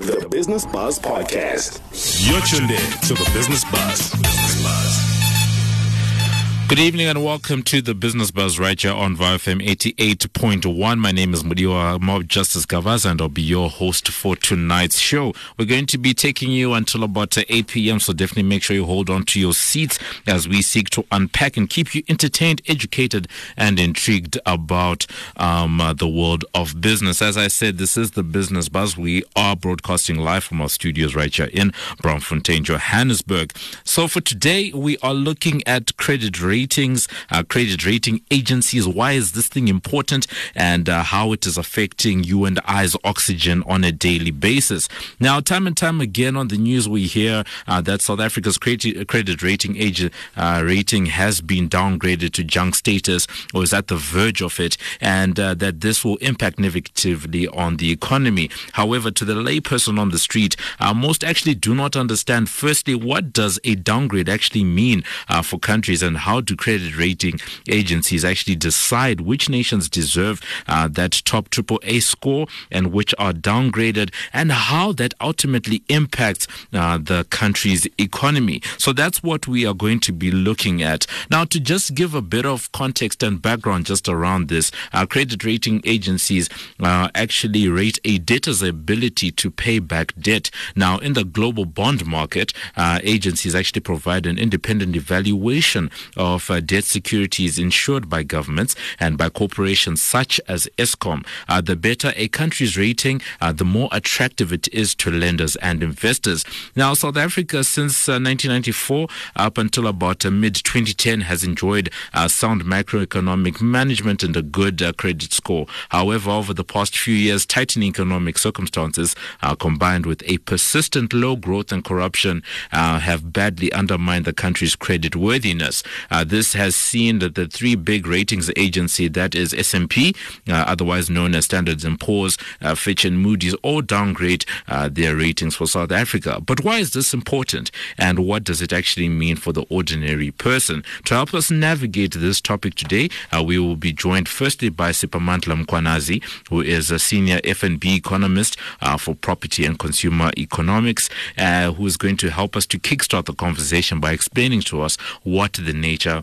The Business Buzz Podcast. You're tuned in to the Business Buzz. Business Buzz. Good evening and welcome to the Business Buzz right here on VOW FM 88.1. My name is Mudiwa Mob Justice Gavaz and I'll be your host for tonight's show. We're going to be taking you until about 8 p.m. So definitely make sure you hold on to your seats as we seek to unpack and keep you entertained, educated, and intrigued about um, uh, the world of business. As I said, this is the Business Buzz. We are broadcasting live from our studios right here in Braamfontein, Johannesburg. So for today, we are looking at credit ratings ratings, uh, credit rating agencies. Why is this thing important and uh, how it is affecting you and I's oxygen on a daily basis? Now, time and time again on the news, we hear uh, that South Africa's credit, rating uh, rating has been downgraded to junk status or is at the verge of it, and uh, that this will impact negatively on the economy. However, to the layperson on the street, uh, most actually do not understand. Firstly, what does a downgrade actually mean for countries, and how do credit rating agencies actually decide which nations deserve uh, that top triple A score and which are downgraded, and how that ultimately impacts uh, the country's economy. So that's what we are going to be looking at. Now, to just give a bit of context and background just around this, uh, credit rating agencies uh, actually rate a debtor's ability to pay back debt. Now, in the global bond market, uh, agencies actually provide an independent evaluation of of uh, debt securities insured by governments and by corporations such as Eskom. Uh, the better a country's rating, uh, the more attractive it is to lenders and investors. Now, South Africa, since 1994 uh, up until about uh, mid 2010, has enjoyed uh, sound macroeconomic management and a good credit score. However, over the past few years, tightening economic circumstances combined with a persistent low growth and corruption have badly undermined the country's credit worthiness. Uh, this has seen that the three big ratings agency, that is S&P, uh, otherwise known as Standards & Poor's, uh, Fitch and Moody's, all downgrade uh, their ratings for South Africa. But why is this important and what does it actually mean for the ordinary person? To help us navigate this topic today, uh, we will be joined firstly by Siphamandla Mkhwanazi, who is a senior FNB economist uh, for property and consumer economics, who is going to help us to kickstart the conversation by explaining to us what the nature show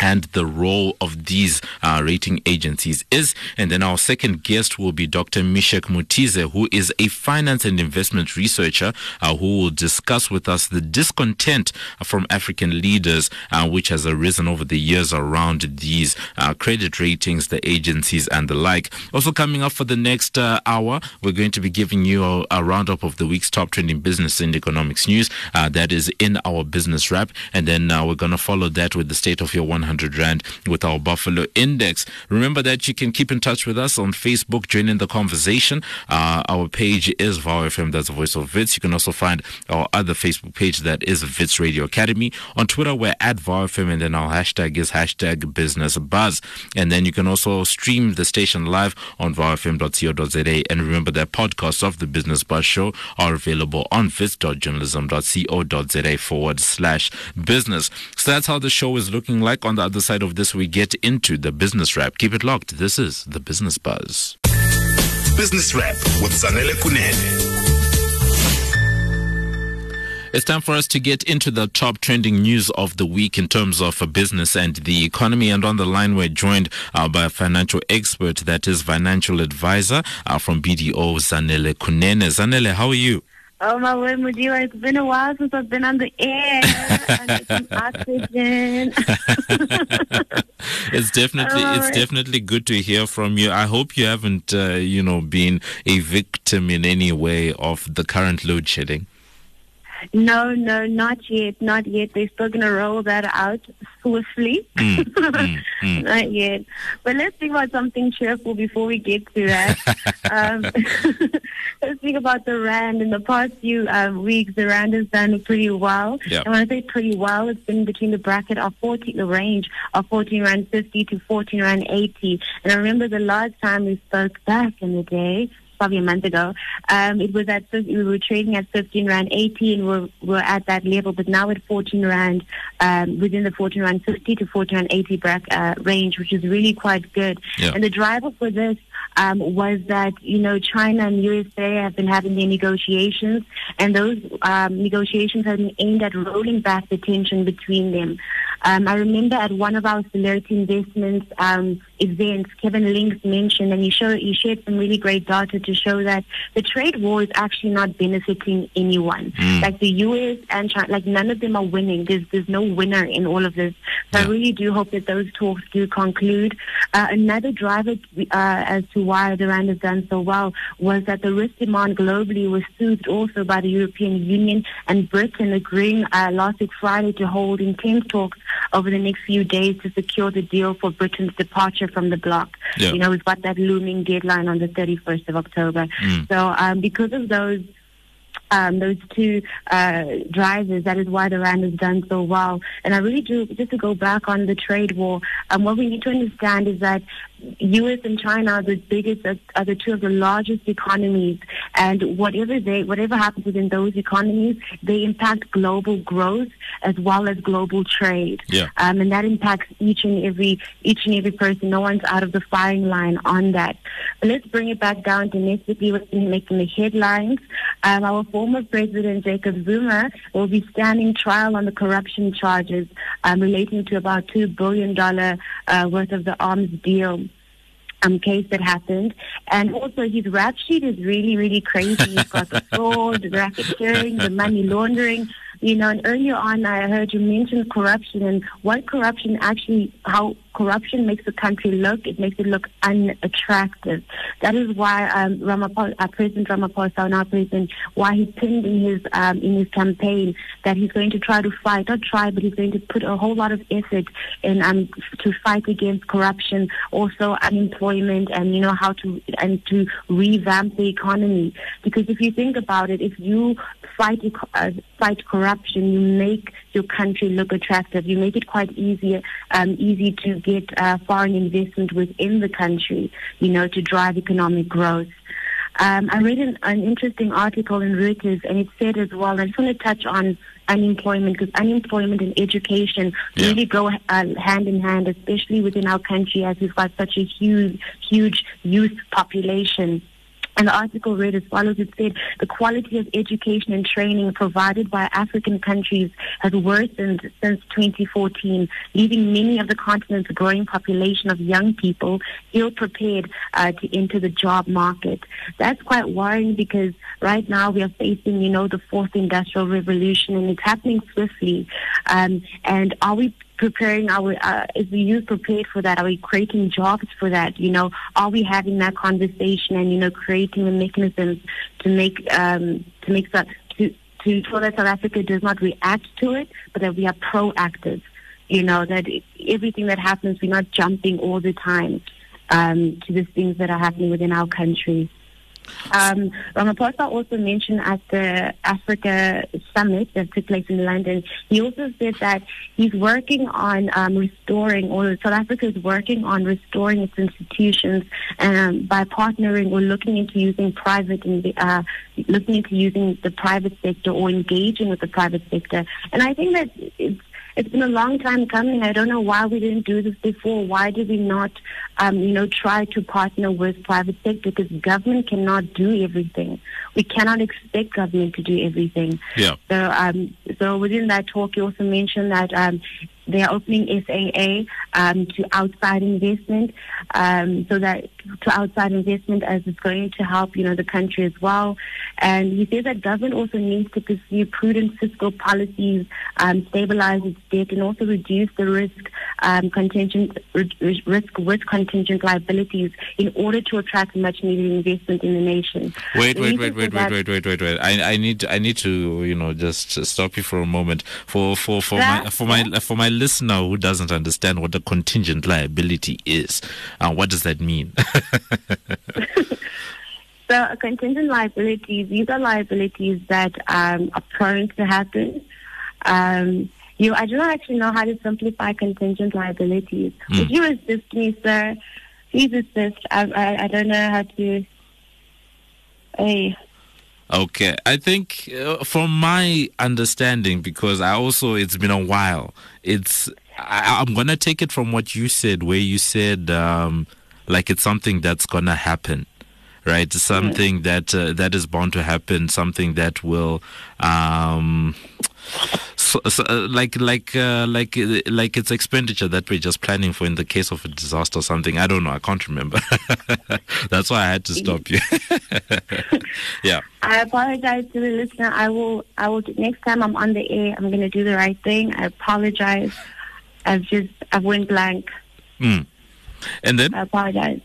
and the role of these uh, rating agencies is. And then our second guest will be Dr. Mishek Mutize, who is a finance and investment researcher uh, who will discuss with us the discontent from African leaders, uh, which has arisen over the years around these uh, credit ratings, the agencies, and the like. Also, coming up for the next uh, hour, we're going to be giving you a, a, roundup of the week's top trending business and economics news uh, that is in our business wrap. And then we're going to follow that with the state of your 100 100 Rand with our Buffalo Index. Remember that you can keep in touch with us on Facebook, join in the conversation. Uh, our page is VOW FM, that's the voice of Wits. You can also find our other Facebook page that is Wits Radio Academy. On Twitter, we're at VOW FM, and then our hashtag is hashtag business buzz. And then you can also stream the station live on vowfm.co.za. And remember that podcasts of the Business Buzz Show are available on wits.journalism.co.za forward slash business. So that's how the show is looking like on the other side of this, we get into the business wrap. Keep it locked. This is the Business Buzz. Business Wrap with Zanele Kunene. It's time for us to get into the top trending news of the week in terms of a business and the economy. And on the line, we're joined uh, by a financial expert, that is financial advisor uh, from BDO, Zanele Kunene. Zanele, how are you? Oh my word, Mudiwa, it's been a while since I've been on the air. oxygen. it's definitely oh, it's definitely good to hear from you. I hope you haven't uh, you know been a victim in any way of the current load shedding. No, no, not yet, not yet. They're still going to roll that out swiftly. Mm, mm, mm. not yet. But let's think about something cheerful before we get to that. um, let's think about the rand. In the past few uh, weeks, the rand has done pretty well. Yep. And when I say pretty well, it's been between the bracket of 14, the range of 14 rand 50 to 14 rand 80. And I remember the last time we spoke back in the day, probably a month ago. Um, it was at we were trading at 15 rand 80, and we're we're at that level, but now at 14 rand, um, within the 14 rand 50 to 14 rand 80 brack, uh, range, which is really quite good. Yeah. And the driver for this um, was that you know China and USA have been having their negotiations, and those um, negotiations have been aimed at rolling back the tension between them. Um, I remember at one of our Celerity Investments um, events, Kevin Lings mentioned, and he, showed, he shared some really great data to show that the trade war is actually not benefiting anyone. Mm. Like the U.S. and China, like none of them are winning. There's there's no winner in all of this. So I really do hope that those talks do conclude. Uh, another driver uh, as to why the rand has done so well was that the risk demand globally was soothed also by the European Union and Britain agreeing uh, last week Friday to hold intense talks over the next few days to secure the deal for Britain's departure from the block. Yeah. You know, we've got that looming deadline on the 31st of October. Mm. So um, because of those um, those two uh, drivers. That is why the rand has done so well. And I really do, just to go back on the trade war, um, what we need to understand is that U.S. and China are the biggest, are, the two of the largest economies, and whatever they, whatever happens within those economies, they impact global growth as well as global trade. Yeah. Um, and that impacts each and every each and every person. No one's out of the firing line on that. But let's bring it back down domestically. What's been making the headlines? Um, our former president Jacob Zuma will be standing trial on the corruption charges um, relating to about two billion dollar uh, worth of the arms deal um, case that happened. And also his rap sheet is really, really crazy. He's got the fraud, the racketeering, the money laundering. You know, and earlier on I heard you mention corruption and what corruption actually, how corruption makes the country look, it makes it look unattractive. That is why um, Ramaphosa, uh, President Ramaphosa, now President, why he pinned in his um, in his campaign that he's going to try to fight, not try, but he's going to put a whole lot of effort in um, to fight against corruption, also unemployment, and you know how to and to revamp the economy. Because if you think about it, if you fight uh, fight corruption, you make your country look attractive. You make it quite easier um, easy to get uh, foreign investment within the country. You know to drive economic growth. Um, I read an, an interesting article in Reuters, and it said as well. I just want to touch on unemployment because unemployment and education Yeah. really go uh, hand in hand, especially within our country as we've got such a huge, huge youth population. And the article read as follows. It said, the quality of education and training provided by African countries has worsened since 2014, leaving many of the continent's growing population of young people ill prepared uh, to enter the job market. That's quite worrying because right now we are facing, you know, the fourth industrial revolution and it's happening swiftly. Um, and are we preparing our uh, is the youth prepared for that are we creating jobs for that you know are we having that conversation and you know creating the mechanisms to make um to make that to to so that south africa does not react to it but that we are proactive. You know that everything that happens we're not jumping all the time um to the things that are happening within our country um, Ramaphosa also mentioned at the Africa summit that took place in London, he also said that he's working on um, restoring, or South Africa is working on restoring its institutions um, by partnering or looking into using private, uh, looking into using the private sector or engaging with the private sector. And I think that it's it's been a long time coming. I don't know why we didn't do this before. Why did we not, um, you know, try to partner with private sector? Because government cannot do everything. We cannot expect government to do everything. Yeah. So, um, so within that talk, you also mentioned that um, they are opening SAA um, to outside investment, um, so that to outside investment as it's going to help, you know, the country as well. And he says that government also needs to pursue prudent fiscal policies, um, stabilize its debt, and also reduce the risk um, contingent ri- risk with contingent liabilities in order to attract much needed investment in the nation. Wait, wait, wait, wait, wait, wait, wait, wait, wait. I, I need, I need to, you know, just stop you for a moment. For, for, for my, for my, for my listener who doesn't understand what a contingent liability is, uh, what does that mean? So uh, contingent liabilities, these are liabilities that um, are prone to happen. Um, you, I do not actually know how to simplify contingent liabilities. Mm. Would you assist me, sir? Please assist. I, I, I don't know how to. Hey. Okay, I think uh, from my understanding, because I also it's been a while. It's I, I'm gonna take it from what you said, where you said um, like it's something that's gonna happen, right? Something that uh, that is bound to happen. Something that will. Um, so, so, uh, like like uh, like uh, like it's expenditure that we're just planning for in the case of a disaster or something. I don't know. I can't remember. That's why I had to stop you. yeah. I apologize to the listener. I will. I will. Next time I'm on the air, I'm going to do the right thing. I apologize. I've just. I went blank. Mm. And then I apologize.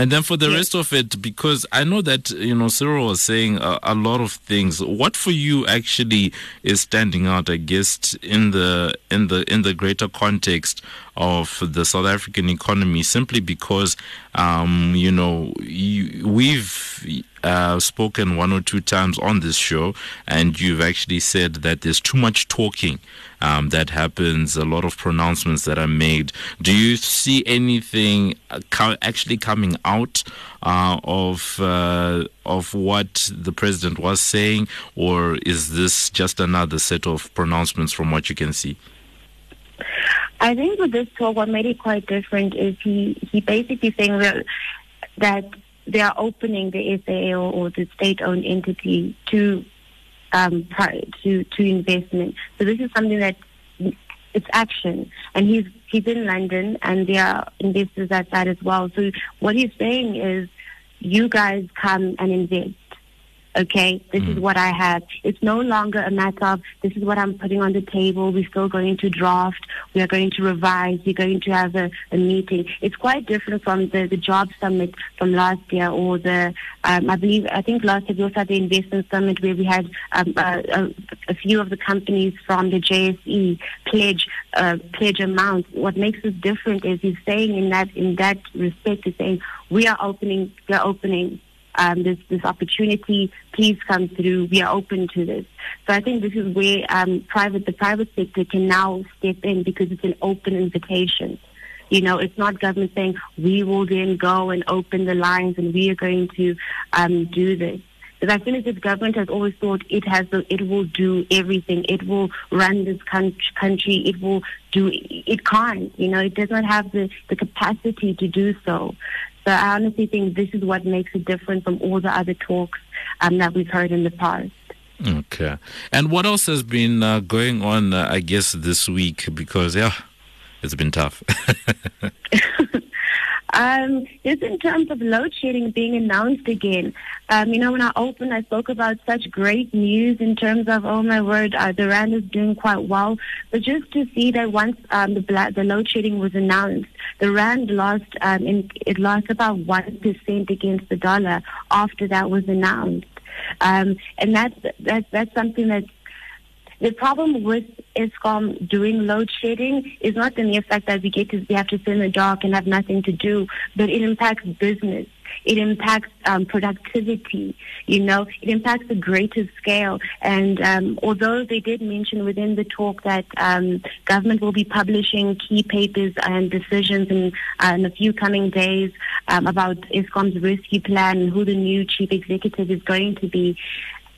And then for the Yes. rest of it, because I know that you know Cyril was saying a, a lot of things. What for you actually is standing out? I guess in the in the in the greater context of the South African economy, simply because um, you know you, we've uh, spoken one or two times on this show, and you've actually said that there's too much talking um, that happens, a lot of pronouncements that are made. Do you see anything uh, actually coming out uh, of uh, of what the president was saying, or is this just another set of pronouncements from what you can see? I think with this talk, what made it quite different is he he basically saying that that they are opening the SAA or, the state-owned entity to um to to investment. So this is something that it's action, and he's he's in London, and there are investors that as well. So what he's saying is, you guys come and invest. Okay, this is what I have. It's no longer a matter of this is what I'm putting on the table. We're still going to draft. We are going to revise. We're going to have a, a meeting. It's quite different from the, the job summit from last year or the, um, I believe, I think last year we also had the investment summit where we had um, a, a, a few of the companies from the JSE pledge, uh, pledge amounts. What makes this different is he's saying in that, in that respect, he's saying we are opening, we are opening um, this this opportunity. Please come through. We are open to this. So I think this is where um, private the private sector can now step in because it's an open invitation. You know, it's not government saying we will then go and open the lines and we are going to um, do this. Because I feel as if government has always thought it has, the, it will do everything. It will run this country. It will do. It can't. You know, it does not have the, the capacity to do so. So I honestly think this is what makes it different from all the other talks um, that we've heard in the past. Okay. And what else has been uh, going on? Uh, I guess this week because yeah, it's been tough. Um, just in terms of load shedding being announced again, um, you know, when I opened, I spoke about such great news in terms of, oh my word, uh, the rand is doing quite well. But just to see that once um, the the load shedding was announced, the rand lost, um, in, it lost about one percent against the dollar after that was announced, um, and that's that's that's something that the problem with Eskom doing load shedding is not the mere fact that we get to we have to sit in the dark and have nothing to do, but it impacts business. It impacts um, productivity. You know, it impacts a greater scale. And um, although they did mention within the talk that um, government will be publishing key papers and decisions in, uh, in a few coming days um, about Eskom's rescue plan and who the new chief executive is going to be,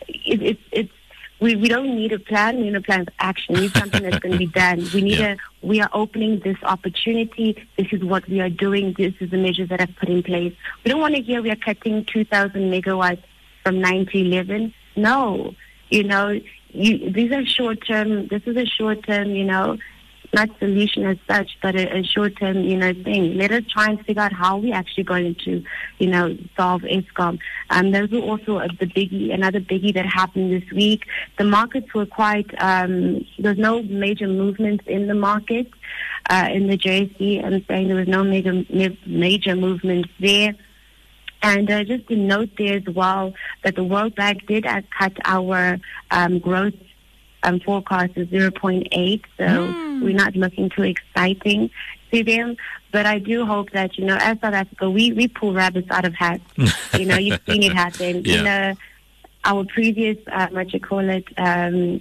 it, it, it's we, we don't need a plan, we need a plan of action. We need something that's going to be done. We need Yeah. a, we are opening this opportunity. This is what we are doing. This is the measures that I've put in place. We don't want to hear we are cutting 2,000 megawatts from 9 to 11. No, you know, you, these are short term, this is a short term, you know, not solution as such, but a, a short term, you know, thing. Let us try and figure out how we actually going to, you know, solve Eskom. Um, those were also a, the biggie, another biggie that happened this week. The markets were quite, um, there's no major movements in the market, uh, in the JSE. I'm saying there was no major, major movements there. And uh, just to note there as well that the World Bank did uh, cut our um, growth um, forecast to 0.8, so we're not looking too exciting to them. But I do hope that, you know, as South Africa, we, we pull rabbits out of hats. you know, you've seen it happen. Yeah. In uh, our previous, uh, what you call it, um,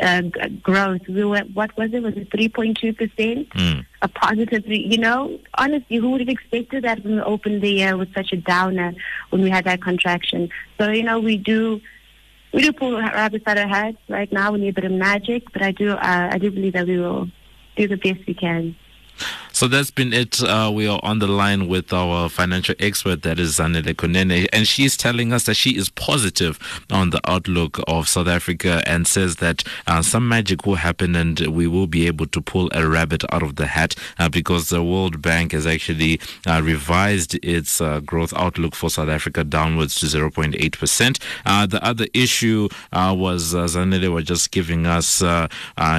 uh, growth. We were, what was it? Was it 3.2 percent? Mm. A positive, positive, you know. Honestly, who would have expected that when we opened the year with such a downer when we had that contraction? So you know, we do. We do pull rabbits out of hats right now. We need a bit of magic, but I do, uh, I do believe that we will do the best we can. So that's been it. Uh, we are on the line with our financial expert, that is Zanele Kunene, and she's telling us that she is positive on the outlook of South Africa and says that uh, some magic will happen and we will be able to pull a rabbit out of the hat uh, because the World Bank has actually uh, revised its uh, growth outlook for South Africa downwards to 0.8%. Uh, the other issue was uh, Zanele was just giving us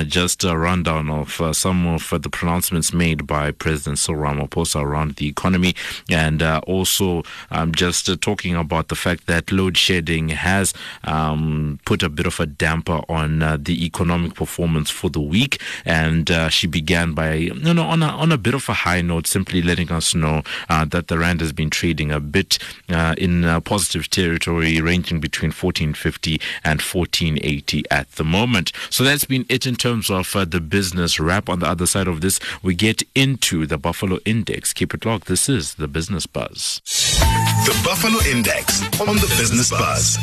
just a rundown of some of the pronouncements made by President Cyril Ramaphosa around the economy and uh, also um, just uh, talking about the fact that load shedding has um, put a bit of a damper on uh, the economic performance for the week. And uh, she began by, you know, on a, on a bit of a high note, simply letting us know uh, that the Rand has been trading a bit uh, in positive territory, ranging between 1450 and 1480 at the moment. So that's been it in terms of the business wrap. On the other side of this, we get into the Buffalo Index. Keep it locked. This is the Business Buzz. The Buffalo Index on the Business Buzz.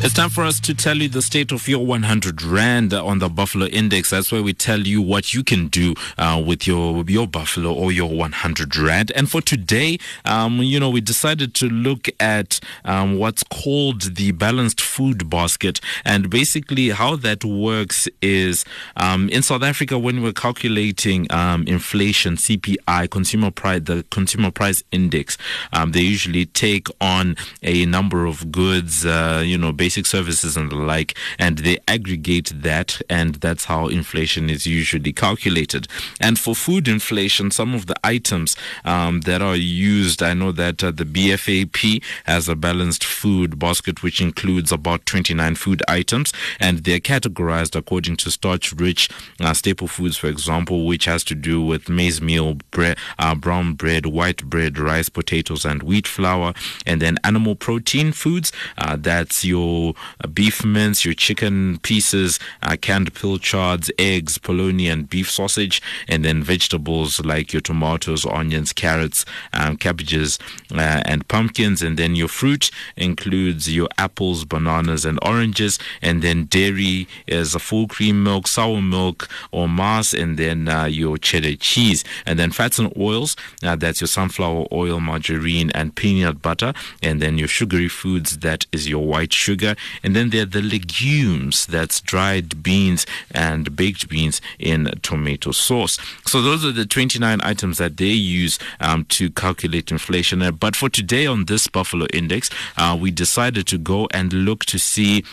It's time for us to tell you the state of your 100 Rand on the Buffalo Index. That's where we tell you what you can do uh, with your your Buffalo or your 100 Rand. And for today, um, you know, we decided to look at um, what's called the balanced food basket. And basically, how that works is um, in South Africa, when we're calculating um, inflation, CPI, consumer price, the consumer price index, um, they usually take on a number of goods, uh, you know, basic services and the like, and they aggregate that, and that's how inflation is usually calculated. And for food inflation, some of the items um, that are used, I know that uh, the BFAP has a balanced food basket, which includes about 29 food items, and they're categorized according to starch-rich uh, staple foods, for example, which has to do with maize meal, bread, uh, brown bread, white bread, rice, potatoes, and wheat flour, and then animal protein foods. Uh, that's your uh, beef mince, your chicken pieces, uh, canned pilchards, eggs, polony, and beef sausage, and then vegetables like your tomatoes, onions, carrots, um, cabbages, uh, and pumpkins. And then your fruit includes your apples, bananas, and oranges. And then dairy is a full cream milk, sour milk, or mass, and then uh, your cheddar cheese. And then fats and oils, uh, that's your sunflower oil, margarine, and peanut butter. And then your sugary foods, that is your white sugar. And then there are the legumes, that's dried beans and baked beans in tomato sauce. So those are the 29 items that they use um, to calculate inflation. Uh, But for today on this Buffalo Index, uh, we decided to go and look to see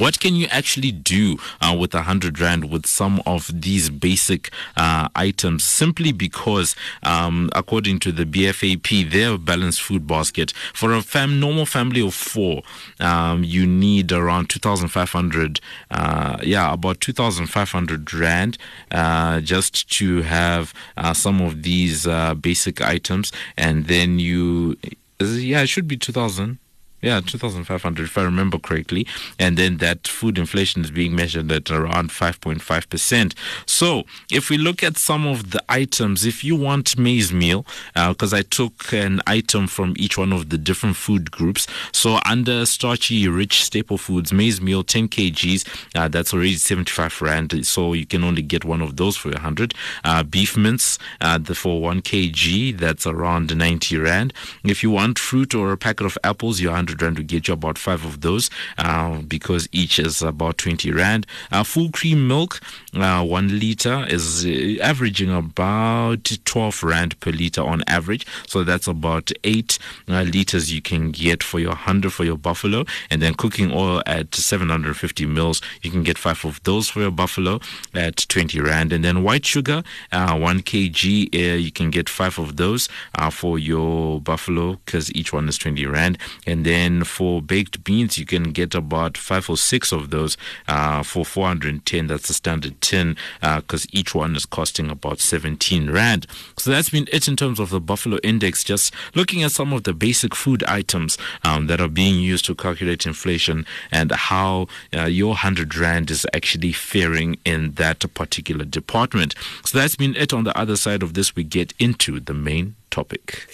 what can you actually do uh, with hundred rand with some of these basic uh, items? Simply because, um, according to the BFAP, their balanced food basket for a fam- normal family of four, um, you need around two thousand five hundred. Uh, yeah, about two thousand five hundred rand uh, just to have uh, some of these uh, basic items, and then you, yeah, it should be two thousand. Yeah, 2,500 if I remember correctly. And then that food inflation is being measured at around 5.5%. So if we look at some of the items, if you want maize meal, because I took an item from each one of the different food groups. So under starchy rich staple foods, maize meal 10 kgs, uh, that's already 75 rand. So you can only get one of those for 100. Uh, beef mince uh, the, for 1 kg, that's around 90 rand. If you want fruit or a packet of apples, you're 100 rand to get you about five of those uh, because each is about 20 rand. Uh, full cream milk, uh, one liter, is uh, averaging about 12 rand per liter on average. So that's about eight uh, liters you can get for your 100 for your buffalo. And then cooking oil at 750 mils, you can get five of those for your buffalo at 20 rand. And then white sugar, uh, 1 kg, you can get five of those for your buffalo because each one is 20 rand. And then then for baked beans, you can get about five or six of those uh, for 410. That's the standard tin because uh, each one is costing about 17 Rand. So that's been it in terms of the Buffalo Index, just looking at some of the basic food items um, that are being used to calculate inflation and how uh, your 100 Rand is actually faring in that particular department. So that's been it on the other side of this. We get into the main topic.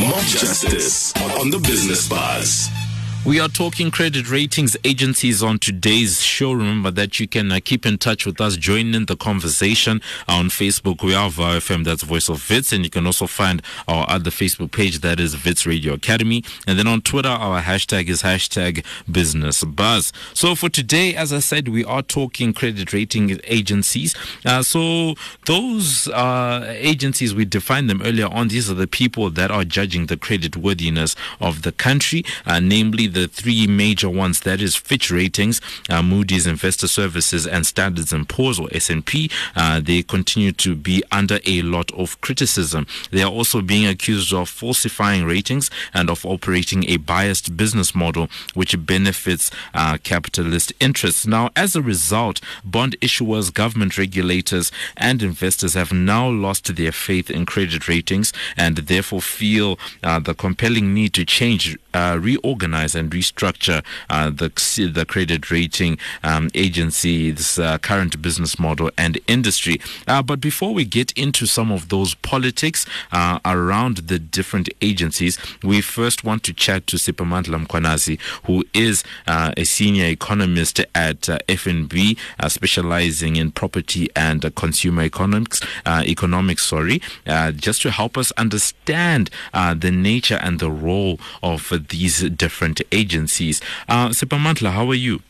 Mob Justice on the Business Buzz. We are talking credit ratings agencies on today's show. Remember that you can uh, keep in touch with us, join in the conversation on Facebook. We are via VFM, that's Voice of Wits, and you can also find our other Facebook page, that is Wits Radio Academy. And then on Twitter, our hashtag is hashtag Business Buzz. So for today, as I said, we are talking credit rating agencies. Uh, so those uh, agencies, we defined them earlier on. These are the people that are judging the credit worthiness of the country, uh, namely the three major ones that is Fitch Ratings, uh, Moody's Investor Services, and Standards and Poor's or S&P. Uh, they continue to be under a lot of criticism. They are also being accused of falsifying ratings and of operating a biased business model which benefits uh, capitalist interests. Now, as a result, bond issuers, government regulators, and investors have now lost their faith in credit ratings and therefore feel uh, the compelling need to change, uh, reorganize, and restructure uh, the the credit rating um, agency's uh, current business model and industry. Uh, but before we get into some of those politics uh, around the different agencies, we first want to chat to Siphamandla Mkhwanazi, who is a senior economist at FNB, specializing in property and consumer economics. economics, sorry, just to help us understand the nature and the role of these different agencies. Uh, Siphamandla, how are you?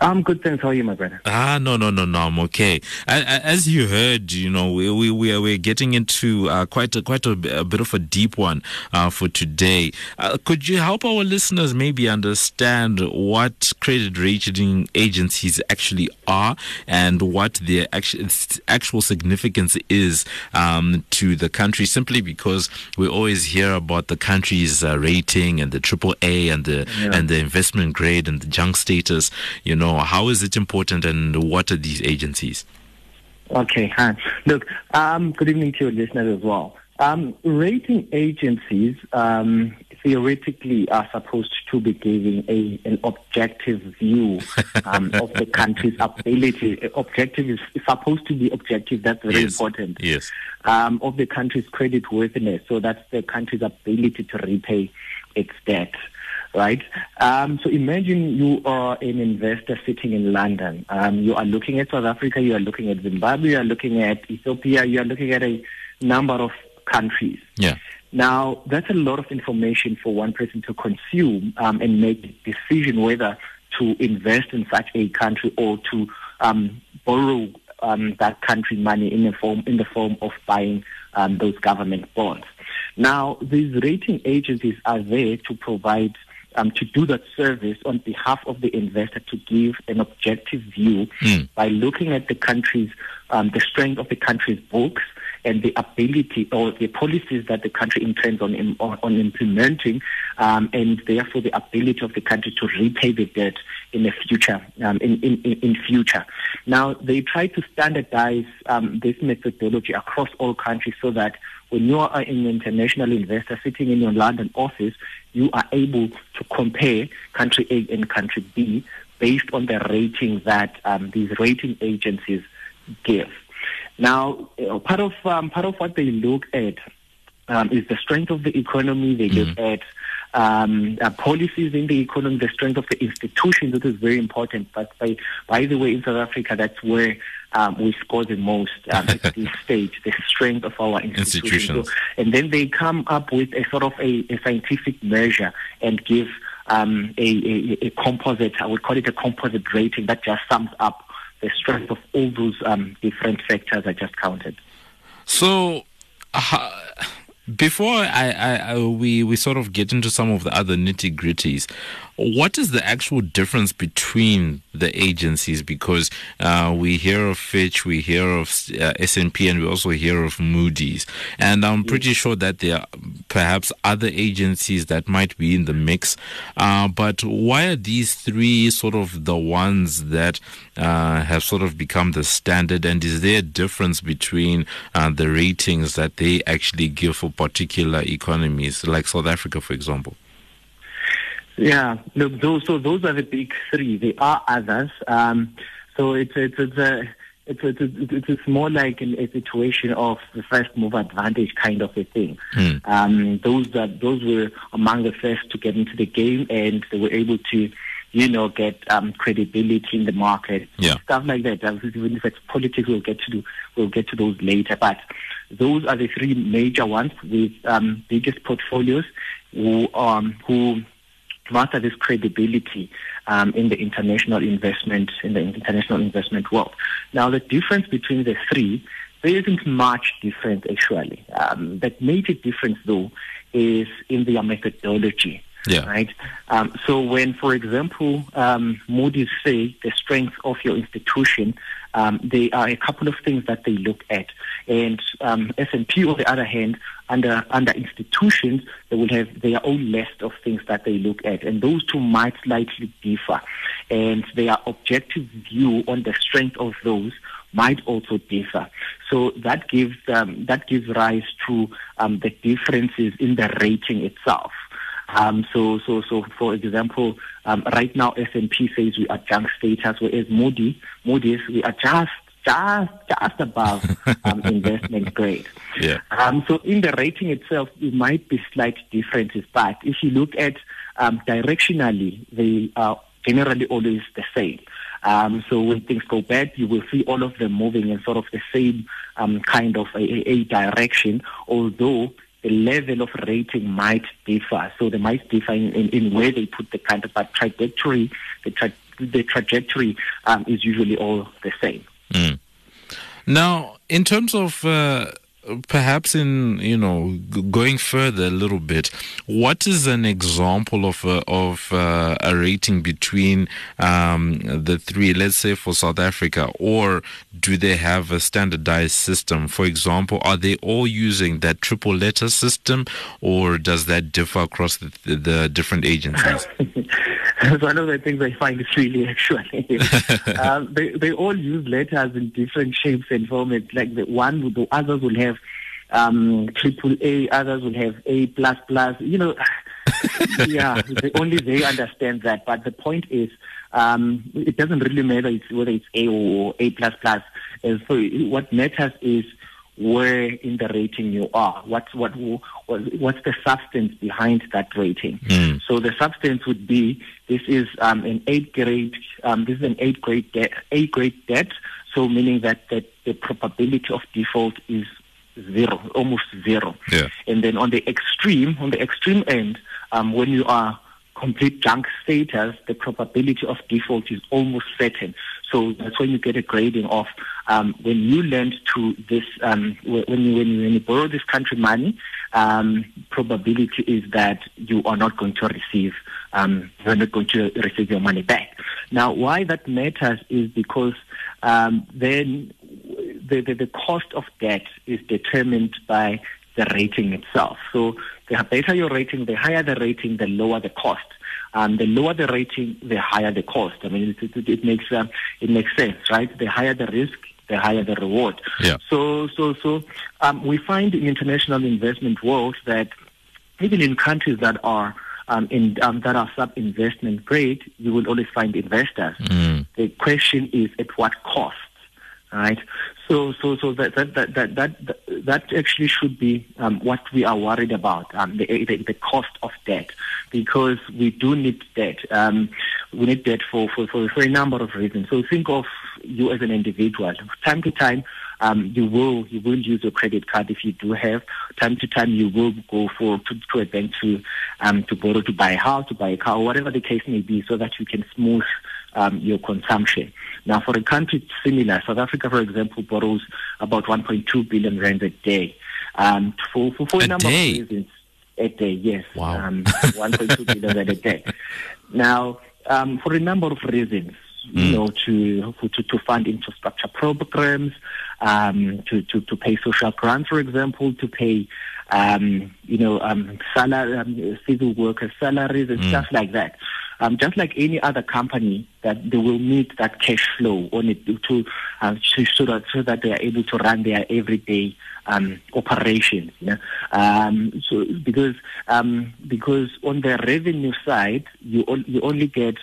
I'm good, thanks. How are you, my brother? Ah, no, no, no, no. I'm okay. As you heard, you know, we we we are we're getting into uh, quite a quite a, a, bit of a deep one uh, for today. Uh, could you help our listeners maybe understand what credit rating agencies actually are and what their actual actual significance is um, to the country? Simply because we always hear about the country's uh, rating and the triple A and the yeah. and the investment grade and the junk status you know, how is it important and what are these agencies? Okay, hi. Look, um, good evening to your listeners as well. Um, rating agencies um, theoretically are supposed to be giving a an objective view um, of the country's ability. Objective is, supposed to be objective. That's very yes. important. Yes. Um, of the country's credit worthiness. So that's the country's ability to repay its debt right? Um, so imagine you are an investor sitting in London. Um, you are looking at South Africa, you are looking at Zimbabwe, you are looking at Ethiopia, you are looking at a number of countries. Yeah. Now, that's a lot of information for one person to consume um, and make a decision whether to invest in such a country or to um, borrow um, that country money in the form in the form of buying um, those government bonds. Now, these rating agencies are there to provide um, to do that service on behalf of the investor to give an objective view mm. by looking at the country's, um, the strength of the country's books and the ability or the policies that the country intends on, on, on implementing, um, and therefore the ability of the country to repay the debt in the future. Um, in, in, in future, now they try to standardize um, this methodology across all countries so that when you are an international investor sitting in your London office, you are able to compare country A and country B based on the rating that um, these rating agencies give. Now, part of um, part of what they look at um, is the strength of the economy. They mm-hmm. look at um, uh, policies in the economy, the strength of the institutions, that is very important. But by, by the way, in South Africa, that's where um, we score the most um, at this stage, the strength of our institutions. institutions. So, and then they come up with a sort of a, a scientific measure and give um, a, a, a, composite, I would call it a composite rating that just sums up the strength of all those um, different factors I just counted. So, uh, before I, I, I, we we sort of get into some of the other nitty gritties, what is the actual difference between the agencies because uh, we hear of Fitch, we hear of uh, S&P, and we also hear of Moody's. And I'm pretty sure that there are perhaps other agencies that might be in the mix. Uh, but why are these three sort of the ones that uh, have sort of become the standard? And is there a difference between uh, the ratings that they actually give for particular economies, like South Africa, for example? Yeah, look, those so those are the big three. There are others. Um, so it's it's it's a it's it's, it's, it's more like a situation of the first move advantage kind of a thing. Mm. Um, those that those were among the first to get into the game, and they were able to, you know, get um, credibility in the market, Yeah. stuff like that. Even if it's politics, we'll get to do, we'll get to those later. But those are the three major ones with um, biggest portfolios who um, who master this credibility um, in the international investment in the international investment world. Now, the difference between the three, there isn't much difference actually. Um, the major difference, though, is in their methodology. Yeah. Right. Um, so when, for example, um, Moody's say the strength of your institution, um, there are a couple of things that they look at, and um, S&P, on the other hand, under under institutions, they will have their own list of things that they look at, and those two might slightly differ, and their objective view on the strength of those might also differ. So that gives um, that gives rise to um, the differences in the rating itself. Um, so, so, so, for example, um, right now S&P says we are junk status, whereas Moody, Moody's we are just, just, just above um, investment grade. Yeah. Um, so in the rating itself, it might be slight differences, but if you look at um, directionally, they are generally always the same. Um, so when things go bad, you will see all of them moving in sort of the same um, kind of a, a- a direction, although the level of rating might differ. So they might differ in, in, in where they put the kind of but trajectory. The, tra- the trajectory um, is usually all the same. Now, in terms of uh, perhaps in you know g- going further a little bit, what is an example of a, of uh, a rating between um, the three? Let's say for South Africa, or do they have a standardized system? For example, are they all using that triple letter system, or does that differ across the, the, different agencies? It's one of the things I find is really actually. um, they they all use letters in different shapes and formats. Like the one, the others will have um, triple A, others will have A plus plus. You know, yeah, they, only they understand that. But the point is, um, it doesn't really matter it's, whether it's A or A plus plus. And so what matters is where in the rating you are. What's what, what what's the substance behind that rating? Mm. So the substance would be this is um, an eighth grade um, this is an eighth grade debt eighth grade debt. So meaning that, that the probability of default is zero, almost zero. Yeah. And then on the extreme, on the extreme end, um, when you are complete junk status, the probability of default is almost certain. So that's when you get a grading of um, when you lend to this, um, when you when you, when you borrow this country money, um, probability is that you are not going to receive, um, you're not going to receive your money back. Now, why that matters is because um, then the, the, the cost of debt is determined by the rating itself. So the better your rating, the higher the rating, the lower the cost. Um, the lower the rating, the higher the cost. I mean, it, it, it makes uh, it makes sense, right? The higher the risk, the higher the reward. Yeah. So so so um, we find in international investment world that even in countries that are um, in um, that are sub investment grade, you will always find investors. Mm. The question is at what cost, right? So, so, so that that that that that, that actually should be um, what we are worried about, um, the, the the cost of debt, because we do need debt. Um, we need debt for, for for a number of reasons. So think of you as an individual. Time to time, um, you will you will use your credit card if you do have. Time to time, you will go for to, to a bank to um, to borrow to buy a house, to buy a car, whatever the case may be, so that you can smooth um, your consumption. Now, for a country similar, South Africa, for example, borrows about 1.2 billion rand a day um, for for, for a, A number day? of reasons. A day, yes. Wow. Um, 1.2 billion rand a day. Now, um, for a number of reasons. you Mm. know, to, to to fund infrastructure programs, um, to, to to pay social grants, for example, to pay, um, you know, um, salary, um, civil workers' salaries and stuff like that. Um, just like any other company, that they will need that cash flow on it to, uh, to so that so that they are able to run their everyday um, operations. You um, so because um, because on the revenue side, you on, you only get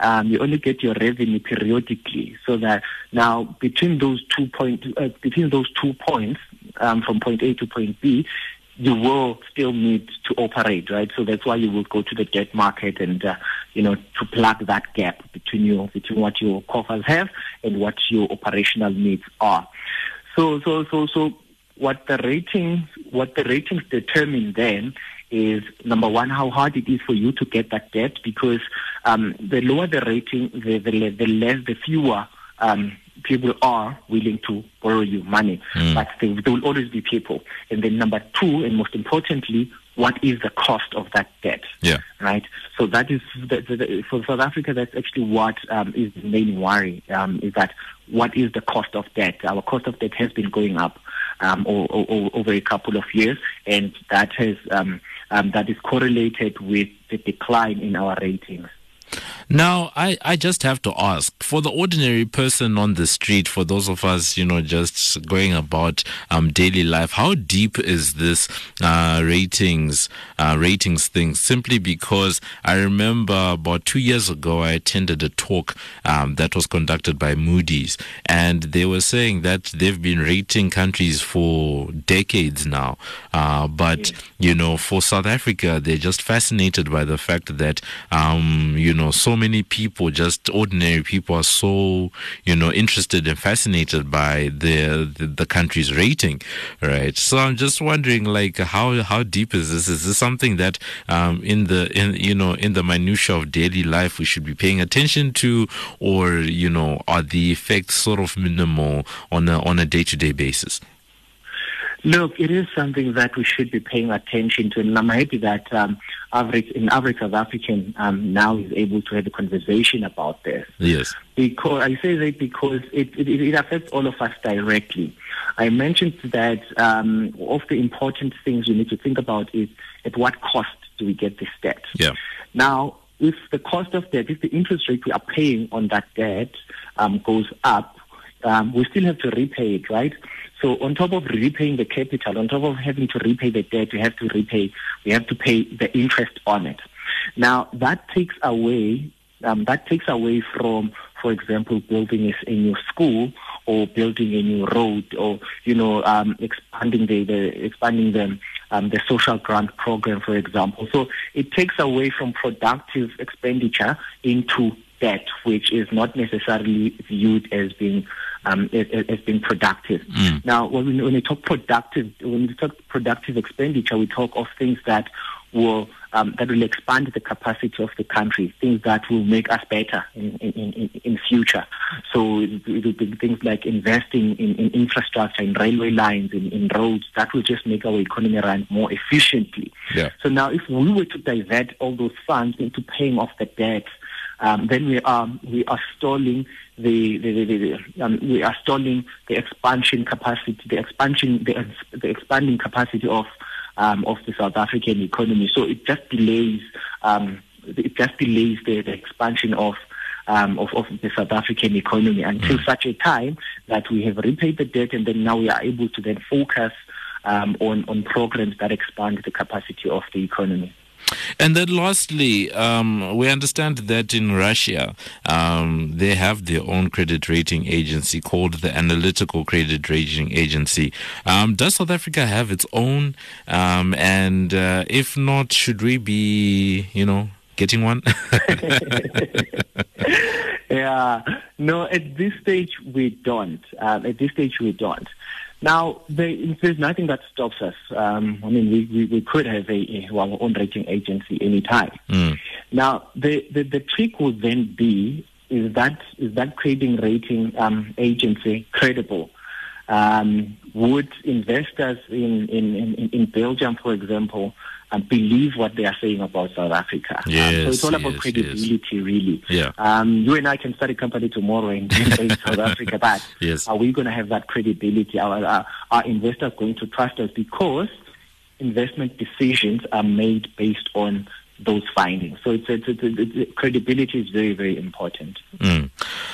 um, you only get your revenue periodically. So that now between those two point uh, between those two points, um, from point A to point B, you will still need to operate, right? So that's why you will go to the debt market and uh, you know to plug that gap between your between what your coffers have and what your operational needs are. So so so so what the ratings what the ratings determine then is number one how hard it is for you to get that debt because um, the lower the rating the the, the less the fewer um, people are willing to borrow you money. But there, there will always be people. And then number two and most importantly what is the cost of that debt Yeah. right? So that is the, the, the, for South Africa. That's actually what um, is the main worry. Um, is that what is the cost of debt? Our cost of debt has been going up um, o- o- over a couple of years, and that has um, um, that is correlated with the decline in our ratings. Now, I, I just have to ask for the ordinary person on the street, for those of us, you know, just going about um, daily life, how deep is this uh, ratings uh, ratings thing? Simply because I remember about two years ago, I attended a talk um, that was conducted by Moody's, and they were saying that they've been rating countries for decades now, uh, but you know, for South Africa, they're just fascinated by the fact that um, you know so many people, just ordinary people, are so you know interested and fascinated by the the, the country's rating, right? So I'm just wondering, like, how how deep is this? Is this something that um, in the in you know in the minutia of daily life we should be paying attention to, or you know, are the effects sort of minimal on a on a day to day basis? Look, it is something that we should be paying attention to, and I'm happy that um, average, an average South African um, now is able to have a conversation about this. Yes. Because I say that because it, it, it affects all of us directly. I mentioned that um, of the important things we need to think about is at what cost do we get this debt? Yeah. Now, if the cost of debt, if the interest rate we are paying on that debt um, goes up, um, we still have to repay it, right? So on top of repaying the capital, on top of having to repay the debt, we have to repay, we have to pay the interest on it. Now that takes away, um, that takes away from, for example, building a, new school or building a new road or you know um, expanding the, the expanding the um, the social grant program, for example. So it takes away from productive expenditure into debt, which is not necessarily viewed as being um, as, as being productive. Now, when we, when we talk productive, when we talk productive expenditure, we talk of things that will um, that will expand the capacity of the country, things that will make us better in in, in, in future. So it will be things like investing in, in infrastructure, in railway lines, in, in roads. That will just make our economy run more efficiently. Yeah. So now, if we were to divert all those funds into paying off the debt, um, then we are we are stalling the, the, the, the um, we are stalling the expansion capacity, the expansion the, the expanding capacity of um, of the South African economy. So it just delays um, it just delays the, the expansion of. Um, of, of the South African economy until such a time that we have repaid the debt and then now we are able to then focus um, on, on programs that expand the capacity of the economy. And then lastly, um, we understand that in Russia, um, they have their own credit rating agency called the Analytical Credit Rating Agency. Um, does South Africa have its own? Um, and uh, if not, should we be, you know, getting one? yeah, no, at this stage we don't. Um, at this stage we don't. Now, there, there's nothing that stops us. Um, I mean, we, we, we could have a, a, our own rating agency anytime. Mm. Now, the, the, the trick would then be is that is that trading rating um, agency credible? Um, would investors in, in, in, in Belgium, for example, um, believe what they are saying about South Africa. Um, so Yes, it's all about yes, credibility, really. Yeah. Um, you and I can start a company tomorrow and in South Africa, but Yes. are we going to have that credibility? Are, are, are investors going to trust us? Because investment decisions are made based on those findings. So it's, it's, it's, it's, credibility is very, very important. Mm.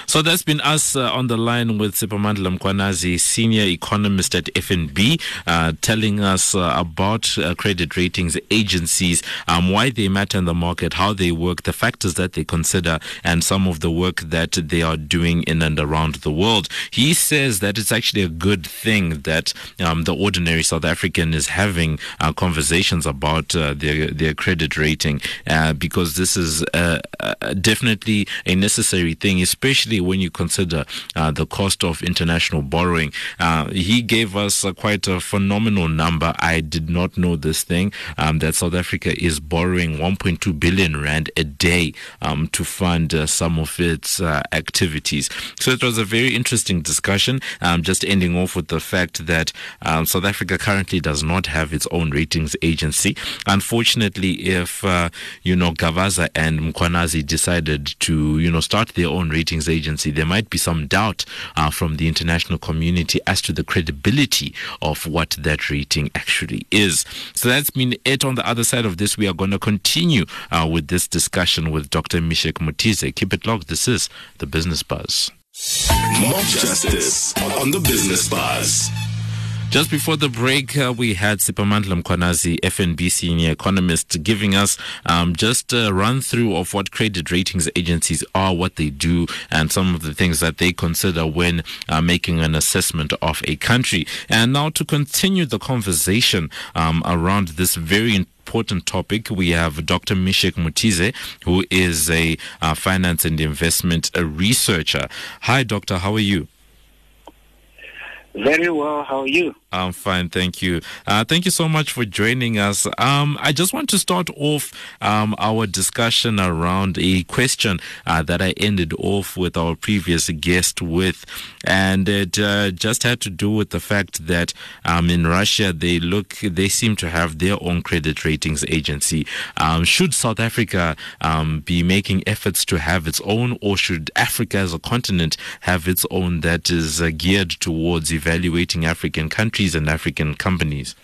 So that's been us uh, on the line with Siphamandla Mkhwanazi, senior economist at FNB, uh, telling us uh, about uh, credit ratings agencies, um, why they matter in the market, how they work, the factors that they consider, and some of the work that they are doing in and around the world. He says that it's actually a good thing that um, the ordinary South African is having uh, conversations about uh, their their credit rating uh, because this is uh, uh, definitely a necessary thing, especially when you consider uh, the cost of international borrowing. Uh, he gave us quite a phenomenal number. I did not know this thing um, that South Africa is borrowing 1.2 billion rand a day um, to fund some of its activities. So it was a very interesting discussion. Um, just ending off with the fact that um, South Africa currently does not have its own ratings agency. Unfortunately, if uh, you know Gavaza and Mkhwanazi decided to you know start their own ratings agency, there might be some doubt uh, from the international community as to the credibility of what that rating actually is. So that's been it. On the other side of this, we are going to continue uh, with this discussion with Dr. Mishek Mutize. Keep it locked. This is the Business Buzz. Mob Justice on the Business Buzz. Just before the break, uh, we had Siphamandla Mkhwanazi, FNB senior economist, giving us um, just a run through of what credit ratings agencies are, what they do, and some of the things that they consider when uh, making an assessment of a country. And now to continue the conversation um, around this very important topic. We have Dr. Mishek Mutize, who is a uh, finance and investment uh, researcher. Hi, Doctor. How are you? Very well. How are you? I'm fine, thank you. Uh, thank you so much for joining us. Um, I just want to start off um, our discussion around a question uh, that I ended off with our previous guest with, and it uh, just had to do with the fact that um, in Russia they look, they seem to have their own credit ratings agency. Um, should South Africa um, be making efforts to have its own, or should Africa as a continent have its own that is uh, geared towards evaluating African countries? And African companies?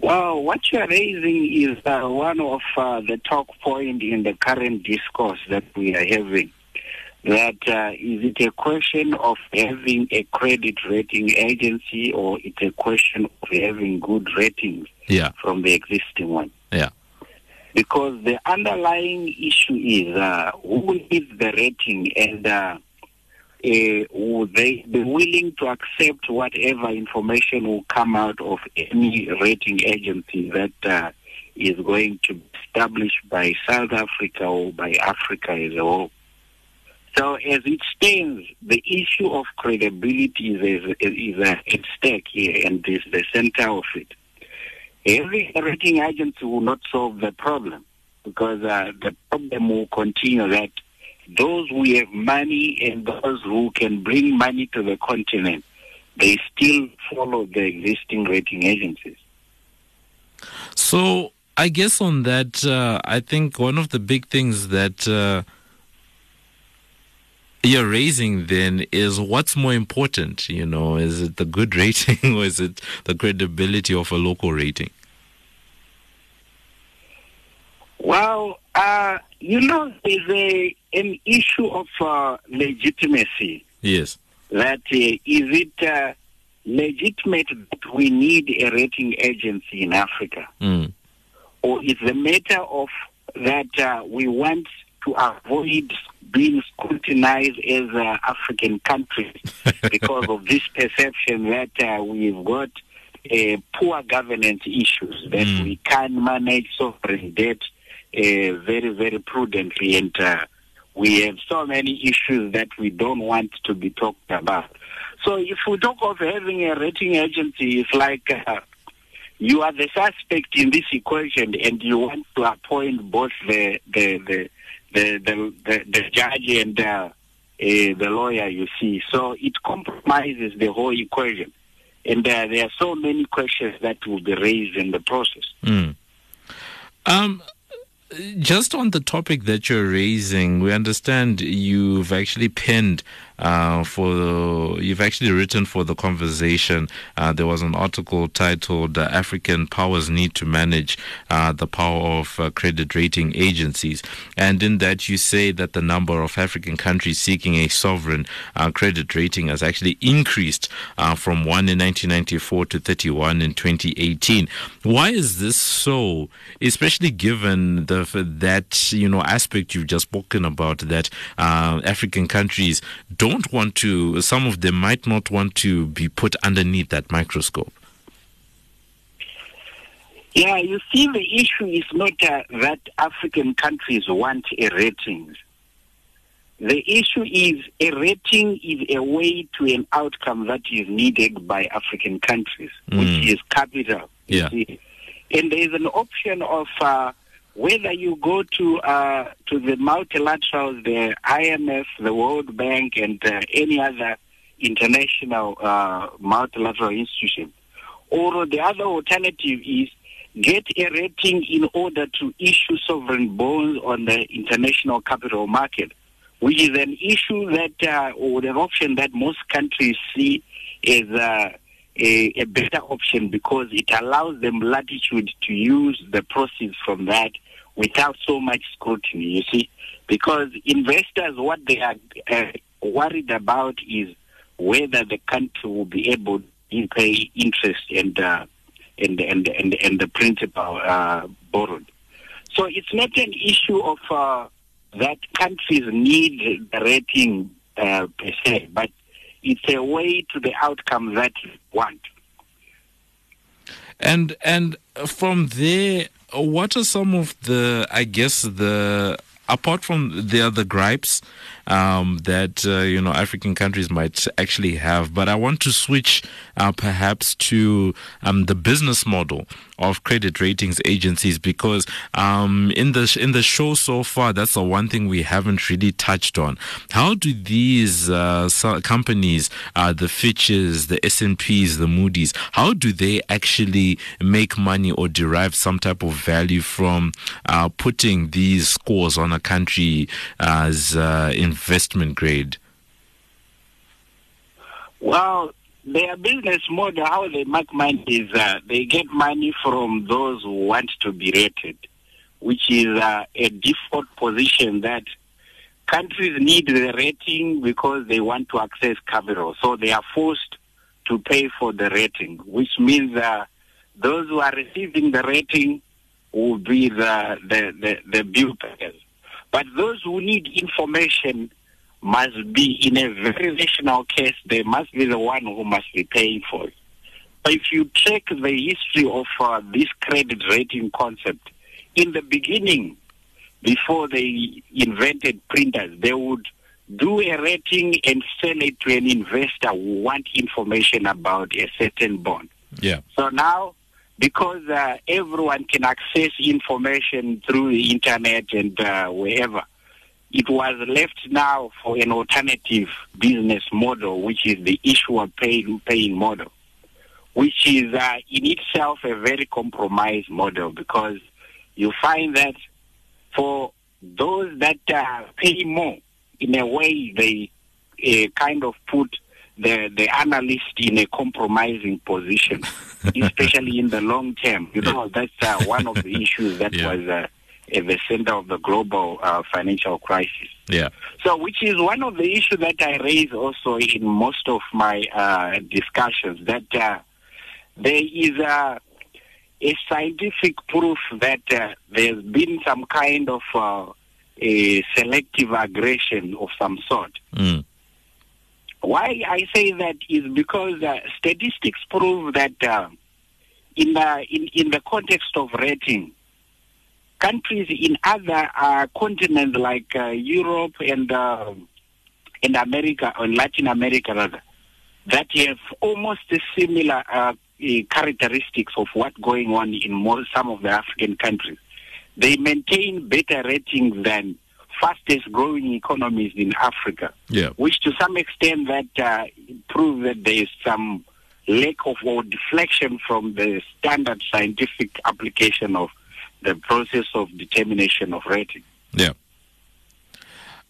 Well, what you are raising is uh, one of uh, the talk point in the current discourse that we are having. That uh, is it a question of having a credit rating agency or it's a question of having good ratings Yeah, from the existing one? yeah, Because the underlying issue is uh, who is the rating and uh, they be willing to accept whatever information will come out of any rating agency that uh, is going to be established by South Africa or by Africa as a whole? So as it stands, the issue of credibility is, is, is uh, at stake here and is the center of it. Every rating agency will not solve the problem because uh, the problem will continue that those who have money and those who can bring money to the continent, they still follow the existing rating agencies. So I guess on that, uh, I think one of the big things that uh, you're raising then is what's more important. You know, is it the good rating or is it the credibility of a local rating? Well, uh, you know, there's a, an issue of uh, legitimacy. Yes. That uh, is it uh, legitimate that we need a rating agency in Africa? Mm. or is the matter of that uh, we want to avoid being scrutinized as uh, African countries because of this perception that uh, we've got uh, poor governance issues, that Mm. we can manage sovereign debt uh, very, very prudently, and uh, we have so many issues that we don't want to be talked about. So if we talk of having a rating agency, it's like uh, you are the suspect in this equation and you want to appoint both the the the the, the, the, the judge and uh, uh, the lawyer you see so it compromises the whole equation And uh, there are so many questions that will be raised in the process. Mm. Um, just on the topic that you're raising, we understand you've actually penned uh, for the, you've actually written for the conversation. Uh, there was an article titled uh, "African Powers Need to Manage uh, the Power of Credit Rating Agencies," and in that you say that the number of African countries seeking a sovereign credit rating has actually increased from one in 1994 to 31 in 2018. Why is this so? Especially given the that you know aspect you've just spoken about that African countries don't don't want to, some of them might not want to be put underneath that microscope. Yeah, you see, the issue is not uh, that African countries want a rating. The issue is a rating is a way to an outcome that is needed by African countries, mm. which is capital. Yeah. And there is an option of uh, whether you go to uh, to the multilaterals, the IMF, the World Bank, and uh, any other international uh, multilateral institution, or the other alternative is get a rating in order to issue sovereign bonds on the international capital market, which is an issue that uh, or an option that most countries see as uh, a, a better option because it allows them latitude to use the proceeds from that without so much scrutiny, you see. Because investors, what they are uh, worried about is whether the country will be able to pay interest and uh, and, and, and, and the principal uh, borrowed. So it's not an issue of uh, that countries need the rating uh, per se, but it's a way to the outcome that you want. And and from there, what are some of the, I guess, the apart from the other gripes um, that uh, you know African countries might actually have. But I want to switch uh, perhaps to um, the business model of credit ratings agencies because um, in the in the show so far, that's the one thing we haven't really touched on. How do these uh, companies, uh, the Fitches, the S and P's, the Moody's, how do they actually make money or derive some type of value from uh, putting these scores on a country as uh, in investment grade? Well, their business model, how they make money is uh, they get money from those who want to be rated, which is uh, a default position that countries need the rating because they want to access capital. So they are forced to pay for the rating, which means uh, those who are receiving the rating will be the, the, the, the bill payers. But those who need information must be, in a very rational case, they must be the one who must be paying for it. But if you check the history of uh, this credit rating concept, in the beginning, before they invented printers, they would do a rating and sell it to an investor who want information about a certain bond. Yeah. So now because uh, everyone can access information through the internet and uh, wherever. It was left now for an alternative business model, which is the issuer paying, paying model, which is uh, in itself a very compromised model because you find that for those that uh, pay more, in a way, they uh, kind of put the, the analyst in a compromising position, especially in the long term. You know, that's uh, one of the issues that yeah. was uh, at the center of the global uh, financial crisis. Yeah. So, which is one of the issues that I raise also in most of my uh, discussions, that uh, there is a, a scientific proof that uh, there's been some kind of a selective aggression of some sort. Mm why I say that is because uh, statistics prove that uh, in, the, in, in the context of rating, countries in other uh, continents like uh, Europe and uh, and America or Latin America rather, that have almost similar uh, characteristics of what's going on in more, some of the African countries. They maintain better ratings than fastest growing economies in Africa. Yeah. Which to some extent that uh, proves that there is some lack of or deflection from the standard scientific application of the process of determination of rating. Yeah.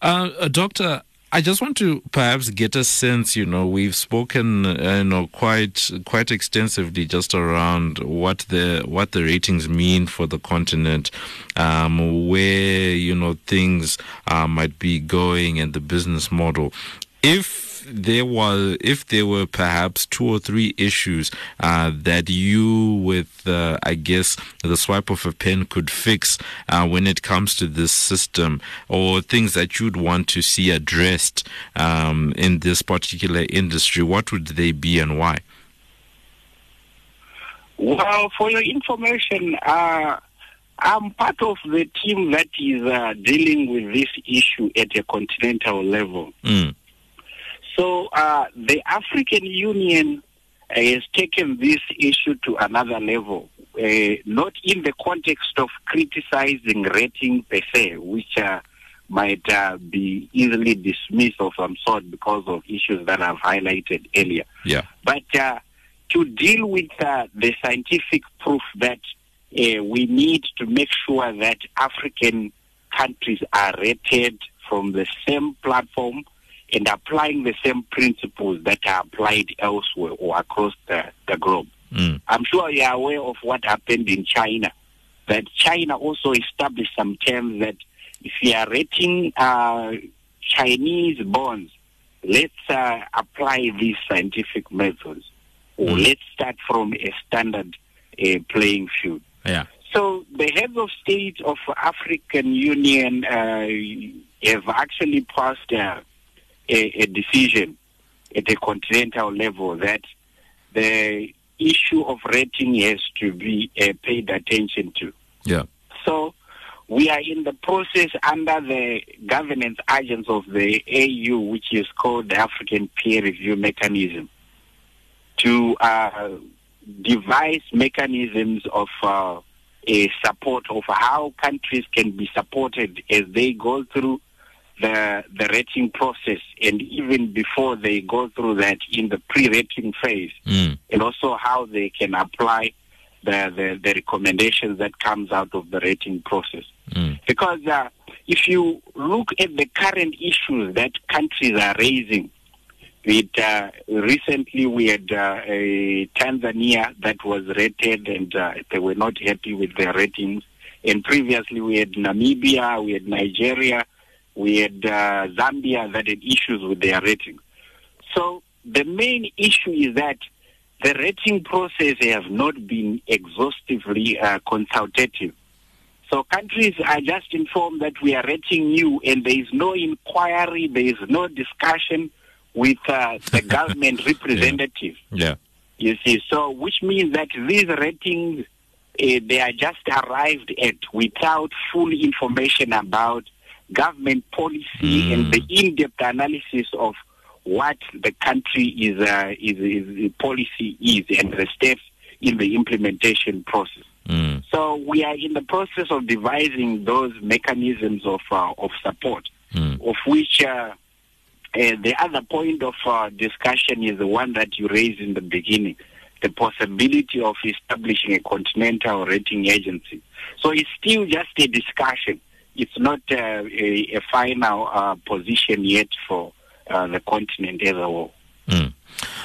Uh, uh, doctor, I just want to perhaps get a sense. You know, we've spoken, uh, you know, quite quite extensively just around what the what the ratings mean for the continent, um, where you know things uh, might be going, and the business model. If there was, if there were perhaps two or three issues uh, that you, with uh, I guess the swipe of a pen, could fix uh, when it comes to this system, or things that you'd want to see addressed um, in this particular industry, what would they be and why? Well, for your information, uh, I'm part of the team that is uh, dealing with this issue at a continental level. Mm. So uh, the African Union uh, has taken this issue to another level, uh, not in the context of criticizing rating per se, which uh, might uh, be easily dismissed of some sort because of issues that I've highlighted earlier. Yeah. But uh, to deal with the scientific proof that we need to make sure that African countries are rated from the same platform and applying the same principles that are applied elsewhere or across the, the globe. Mm. I'm sure you are aware of what happened in China, that China also established some terms that if you are rating uh, Chinese bonds, let's uh, apply these scientific methods, or mm. let's start from a standard uh, playing field. Yeah. So the heads of state of African Union uh, have actually passed uh, a, a decision at a continental level that the issue of rating has to be uh, paid attention to. Yeah. So we are in the process under the governance agents of the AU, which is called the African Peer Review Mechanism, to uh, devise mechanisms of uh, a support of how countries can be supported as they go through the the rating process and even before they go through that in the pre-rating phase mm. and also how they can apply the, the, the recommendations that comes out of the rating process mm. because uh, if you look at the current issues that countries are raising it, uh, recently we had uh, a Tanzania that was rated and uh, they were not happy with their ratings and previously we had Namibia we had Nigeria we had uh, Zambia that had issues with their rating. So the main issue is that the rating process has not been exhaustively uh, consultative. So countries are just informed that we are rating you, and there is no inquiry, there is no discussion with uh, the government representative. Yeah. You see, so which means that these ratings uh, they are just arrived at without full information about government policy Mm. and the in-depth analysis of what the country is, uh, is, is policy is and the steps in the implementation process. Mm. So we are in the process of devising those mechanisms of uh, of support, Mm. of which uh, uh, the other point of uh, discussion is the one that you raised in the beginning, the possibility of establishing a continental rating agency. So it's still just a discussion. It's not uh, a, a final uh, position yet for uh, the continent as a whole. Mm.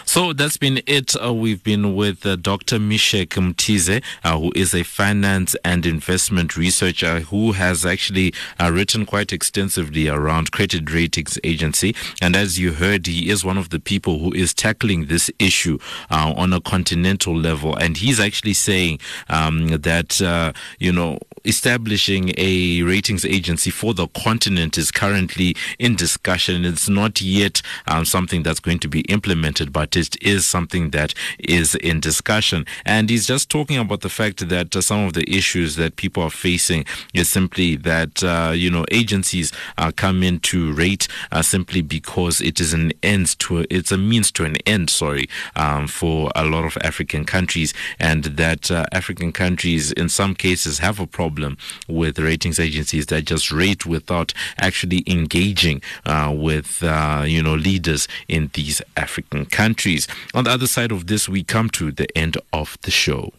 So that's been it. Uh, we've been with uh, Dr. Mishek Mutize, uh, who is a finance and investment researcher who has actually uh, written quite extensively around credit ratings agency. And as you heard, he is one of the people who is tackling this issue uh, on a continental level. And he's actually saying um, that, uh, you know, establishing a ratings agency for the continent is currently in discussion. It's not yet um, something that's going to be implemented, but it is something that is in discussion. And he's just talking about the fact that uh, some of the issues that people are facing is simply that, uh, you know, agencies uh, come in to rate uh, simply because it is an end to, a, it's a means to an end, sorry, um, for a lot of African countries. And that uh, African countries, in some cases, have a problem with ratings agencies that just rate without actually engaging uh, with, you know, leaders in these African countries. On the other side of this, we come to the end of the show.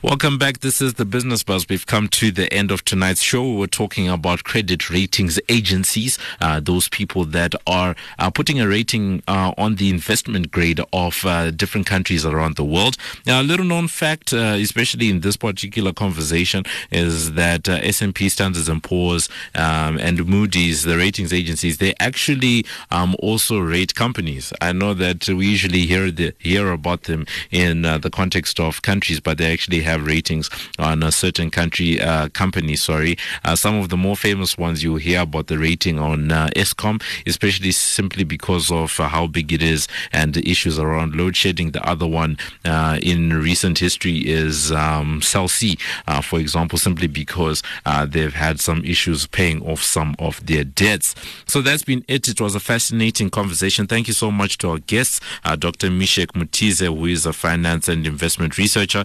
Welcome back. This is the Business Buzz. We've come to the end of tonight's show. We're talking about credit ratings agencies, uh, those people that are uh, putting a rating uh, on the investment grade of uh, different countries around the world. Now, a little known fact, uh, especially in this particular conversation, is that uh, S&P, Standards and Poor's, um, and Moody's, the ratings agencies, they actually um, also rate companies. I know that we usually hear the, hear about them in the context of countries, but they actually have ratings on a certain country uh, company. Sorry, uh, some of the more famous ones you hear about the rating on uh, Eskom, especially simply because of uh, how big it is and the issues around load shedding. The other one uh, in recent history is um, Cell C, uh, for example, simply because they've had some issues paying off some of their debts. So that's been it. It was a fascinating conversation. Thank you so much to our guests, Dr. Mishek Mutize, who is a finance and investment researcher,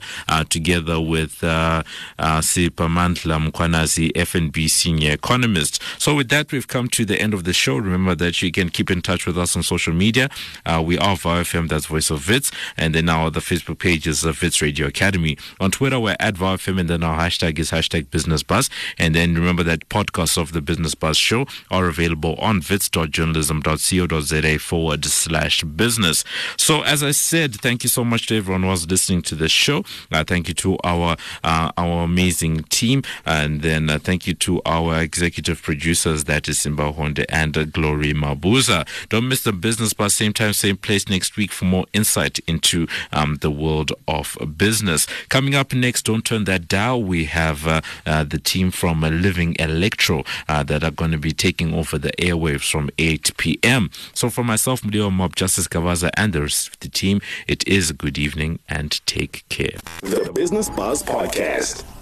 together together with uh, uh, Siphamandla Mkhwanazi, FNB senior economist. So with that, we've come to the end of the show. Remember that you can keep in touch with us on social media. Uh, we are VOW FM, that's Voice of Wits, and then our the Facebook page is Wits Radio Academy. On Twitter, we're at VOW FM, and then our hashtag is hashtag Business Buzz. And then remember that podcasts of the Business Buzz show are available on wits.journalism.co.za forward slash business. So as I said, thank you so much to everyone who was listening to the show. Uh, thank you to our uh, our amazing team, and then uh, thank you to our executive producers, that is Simba Honde and uh, Glory Mabuza. Don't miss the business buzz, same time, same place next week for more insight into um, the world of business. Coming up next, don't turn that dial. We have uh, uh, the team from Living Electro uh, that are going to be taking over the airwaves from 8 p.m. So for myself, Mudio Mob, Justice Gavaza, and the rest of the team, it is good evening and take care. Business Buzz Podcast.